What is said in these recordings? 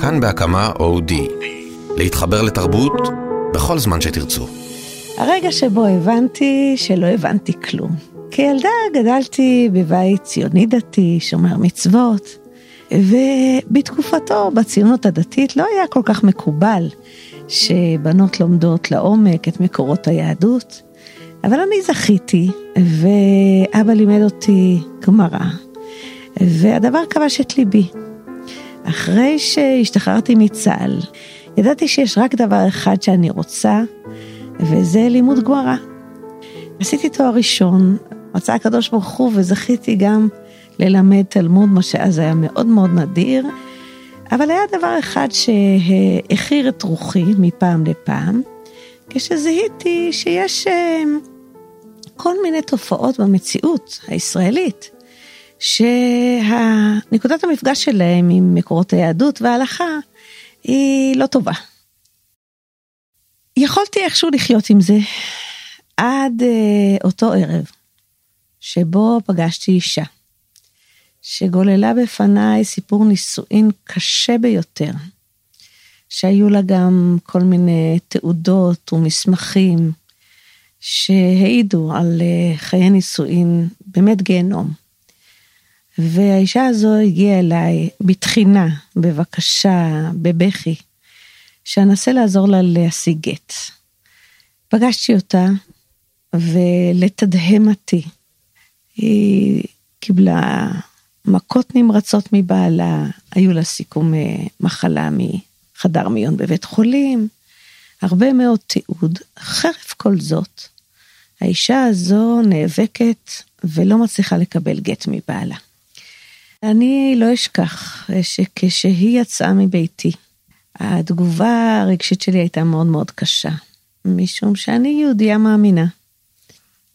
כאן בהקמה אודי. להתחבר לתרבות בכל זמן שתרצו. הרגע שבו הבנתי שלא הבנתי כלום. כילדה גדלתי בבית ציוני דתי, שומר מצוות, ובתקופתו בציונות הדתית לא היה כל כך מקובל שבנות לומדות לעומק את מקורות היהדות, אבל אני זכיתי, ואבא לימד אותי גמרא, והדבר כבש את ליבי. אחרי שהשתחררתי מצה"ל, ידעתי שיש רק דבר אחד שאני רוצה, וזה לימוד גמרא. עשיתי תואר ראשון, רצה הקדוש ברוך הוא, וזכיתי גם ללמד תלמוד, מה שאז היה מאוד מאוד נדיר, אבל היה דבר אחד שהחיר את רוחי מפעם לפעם, כשזיהיתי שיש אה, כל מיני תופעות במציאות הישראלית, שנקודת המפגש שלהם עם מקורות היהדות וההלכה היא לא טובה. יכולתי איכשהו לחיות עם זה עד uh, אותו ערב שבו פגשתי אישה שגוללה בפניי סיפור נישואין קשה ביותר, שהיו לה גם כל מיני תעודות ומסמכים שהעידו על uh, חיי נישואין באמת גיהנום. והאישה הזו הגיעה אליי בתחינה, בבקשה, בבכי, שאנסה לעזור לה להשיג גט. פגשתי אותה, ולתדהמתי, היא קיבלה מכות נמרצות מבעלה, היו לה סיכום מחלה מחדר מיון בבית חולים, הרבה מאוד תיעוד. חרף כל זאת, האישה הזו נאבקת ולא מצליחה לקבל גט מבעלה. אני לא אשכח שכשהיא יצאה מביתי, התגובה הרגשית שלי הייתה מאוד מאוד קשה, משום שאני יהודייה מאמינה.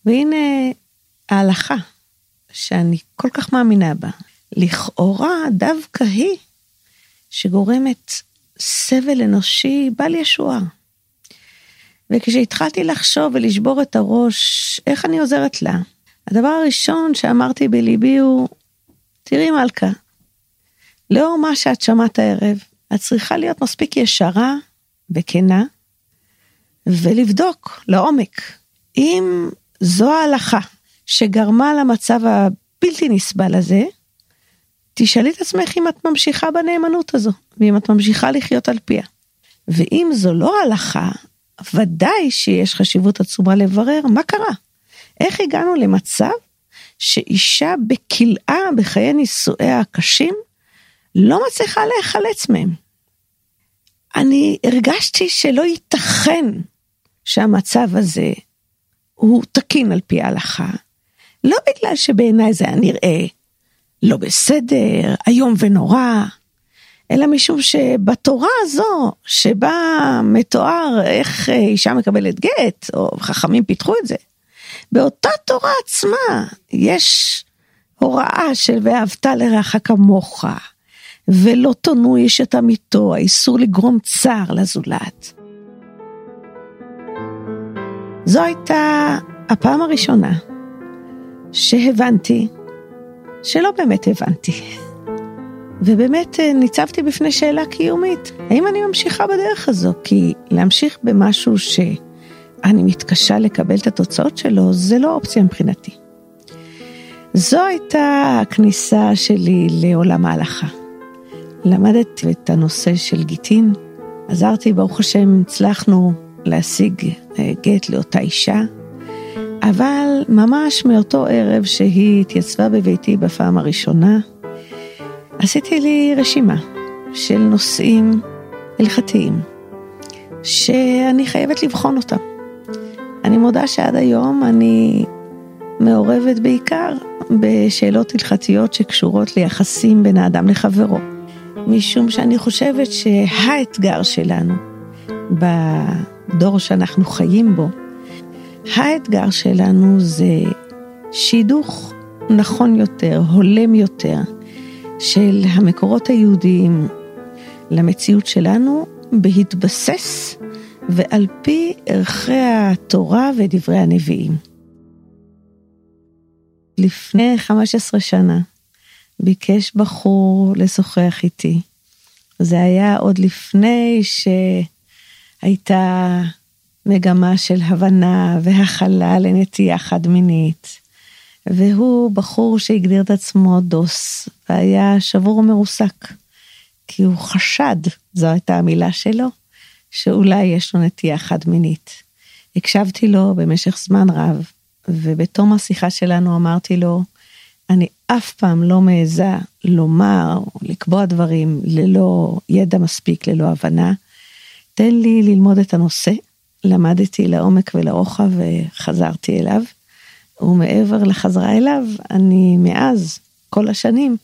והנה ההלכה שאני כל כך מאמינה בה, לכאורה דווקא היא שגורמת סבל אנושי בל ישועה. וכשהתחלתי לחשוב ולשבור את הראש, איך אני עוזרת לה? הדבר הראשון שאמרתי בליבי הוא, תראי מלכה, לאור מה שאת שמעת הערב, את צריכה להיות מספיק ישרה וכנה, ולבדוק לעומק אם זו ההלכה שגרמה למצב הבלתי נסבל הזה, תשאלי את עצמך אם את ממשיכה בנאמנות הזו, ואם את ממשיכה לחיות על פיה. ואם זו לא הלכה, ודאי שיש חשיבות עצומה לברר מה קרה. איך הגענו למצב שאישה בכלאה בחיי נישואיה הקשים לא מצליחה להיחלץ מהם. אני הרגשתי שלא ייתכן שהמצב הזה הוא תקין על פי ההלכה, לא בגלל שבעיניי זה היה נראה לא בסדר, איום ונורא, אלא משום שבתורה הזו, שבה מתואר איך אישה מקבלת גט, או חכמים פיתחו את זה, באותה תורה עצמה יש הוראה של ואהבת לרעך כמוך, ולא תונו איש את עמיתו, האיסור לגרום צער לזולת. זו הייתה הפעם הראשונה שהבנתי שלא באמת הבנתי. ובאמת אה, ניצבתי בפני שאלה קיומית, האם אני ממשיכה בדרך הזו? כי להמשיך במשהו שאני מתקשה לקבל את התוצאות שלו, זה לא אופציה מבחינתי. זו הייתה הכניסה שלי לעולם ההלכה. למדתי את הנושא של גיטין, עזרתי, ברוך השם, הצלחנו להשיג אה, גט לאותה אישה, אבל ממש מאותו ערב שהיא התייצבה בביתי בפעם הראשונה, עשיתי לי רשימה של נושאים הלכתיים שאני חייבת לבחון אותם. אני מודה שעד היום אני מעורבת בעיקר בשאלות הלכתיות שקשורות ליחסים בין האדם לחברו. משום שאני חושבת שהאתגר שלנו בדור שאנחנו חיים בו, האתגר שלנו זה שידוך נכון יותר, הולם יותר, של המקורות היהודיים למציאות שלנו, בהתבסס ועל פי ערכי התורה ודברי הנביאים. לפני 15 שנה ביקש בחור לשוחח איתי זה היה עוד לפני שהייתה מגמה של הבנה והכלה לנטייה חד מינית. והוא בחור שהגדיר את עצמו דוס, והיה שבור ומרוסק. כי הוא חשד, זו הייתה המילה שלו, שאולי יש לו נטייה חד מינית. הקשבתי לו במשך זמן רב, ובתום השיחה שלנו אמרתי לו, אני אף פעם לא מעיזה לומר או לקבוע דברים ללא ידע מספיק, ללא הבנה. תן לי ללמוד את הנושא. למדתי לעומק ולרוחב וחזרתי אליו. ומעבר לחזרה אליו, אני מאז, כל השנים,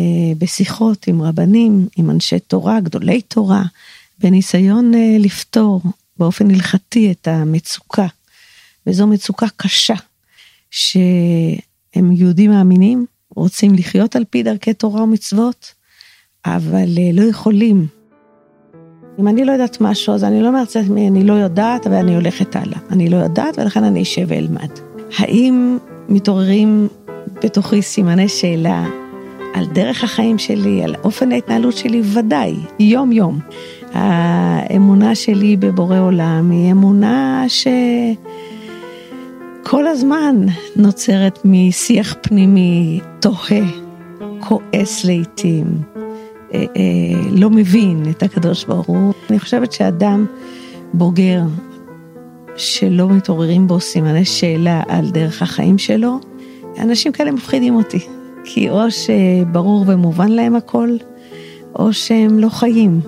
אה, בשיחות עם רבנים, עם אנשי תורה, גדולי תורה, בניסיון אה, לפתור באופן הלכתי את המצוקה. וזו מצוקה קשה, שהם יהודים מאמינים, רוצים לחיות על פי דרכי תורה ומצוות, אבל אה, לא יכולים. אם אני לא יודעת משהו, אז אני לא אומרת לעצמי, אני לא יודעת, ואני הולכת הלאה. אני לא יודעת, ולכן אני אשב ואלמד. האם מתעוררים בתוכי סימני שאלה על דרך החיים שלי, על אופן ההתנהלות שלי? ודאי, יום-יום. האמונה שלי בבורא עולם היא אמונה שכל הזמן נוצרת משיח פנימי תוהה, כועס לעיתים, אה, אה, לא מבין את הקדוש ברוך הוא. אני חושבת שאדם בוגר שלא מתעוררים בו סימני שאלה על דרך החיים שלו, אנשים כאלה מפחידים אותי. כי או שברור ומובן להם הכל, או שהם לא חיים.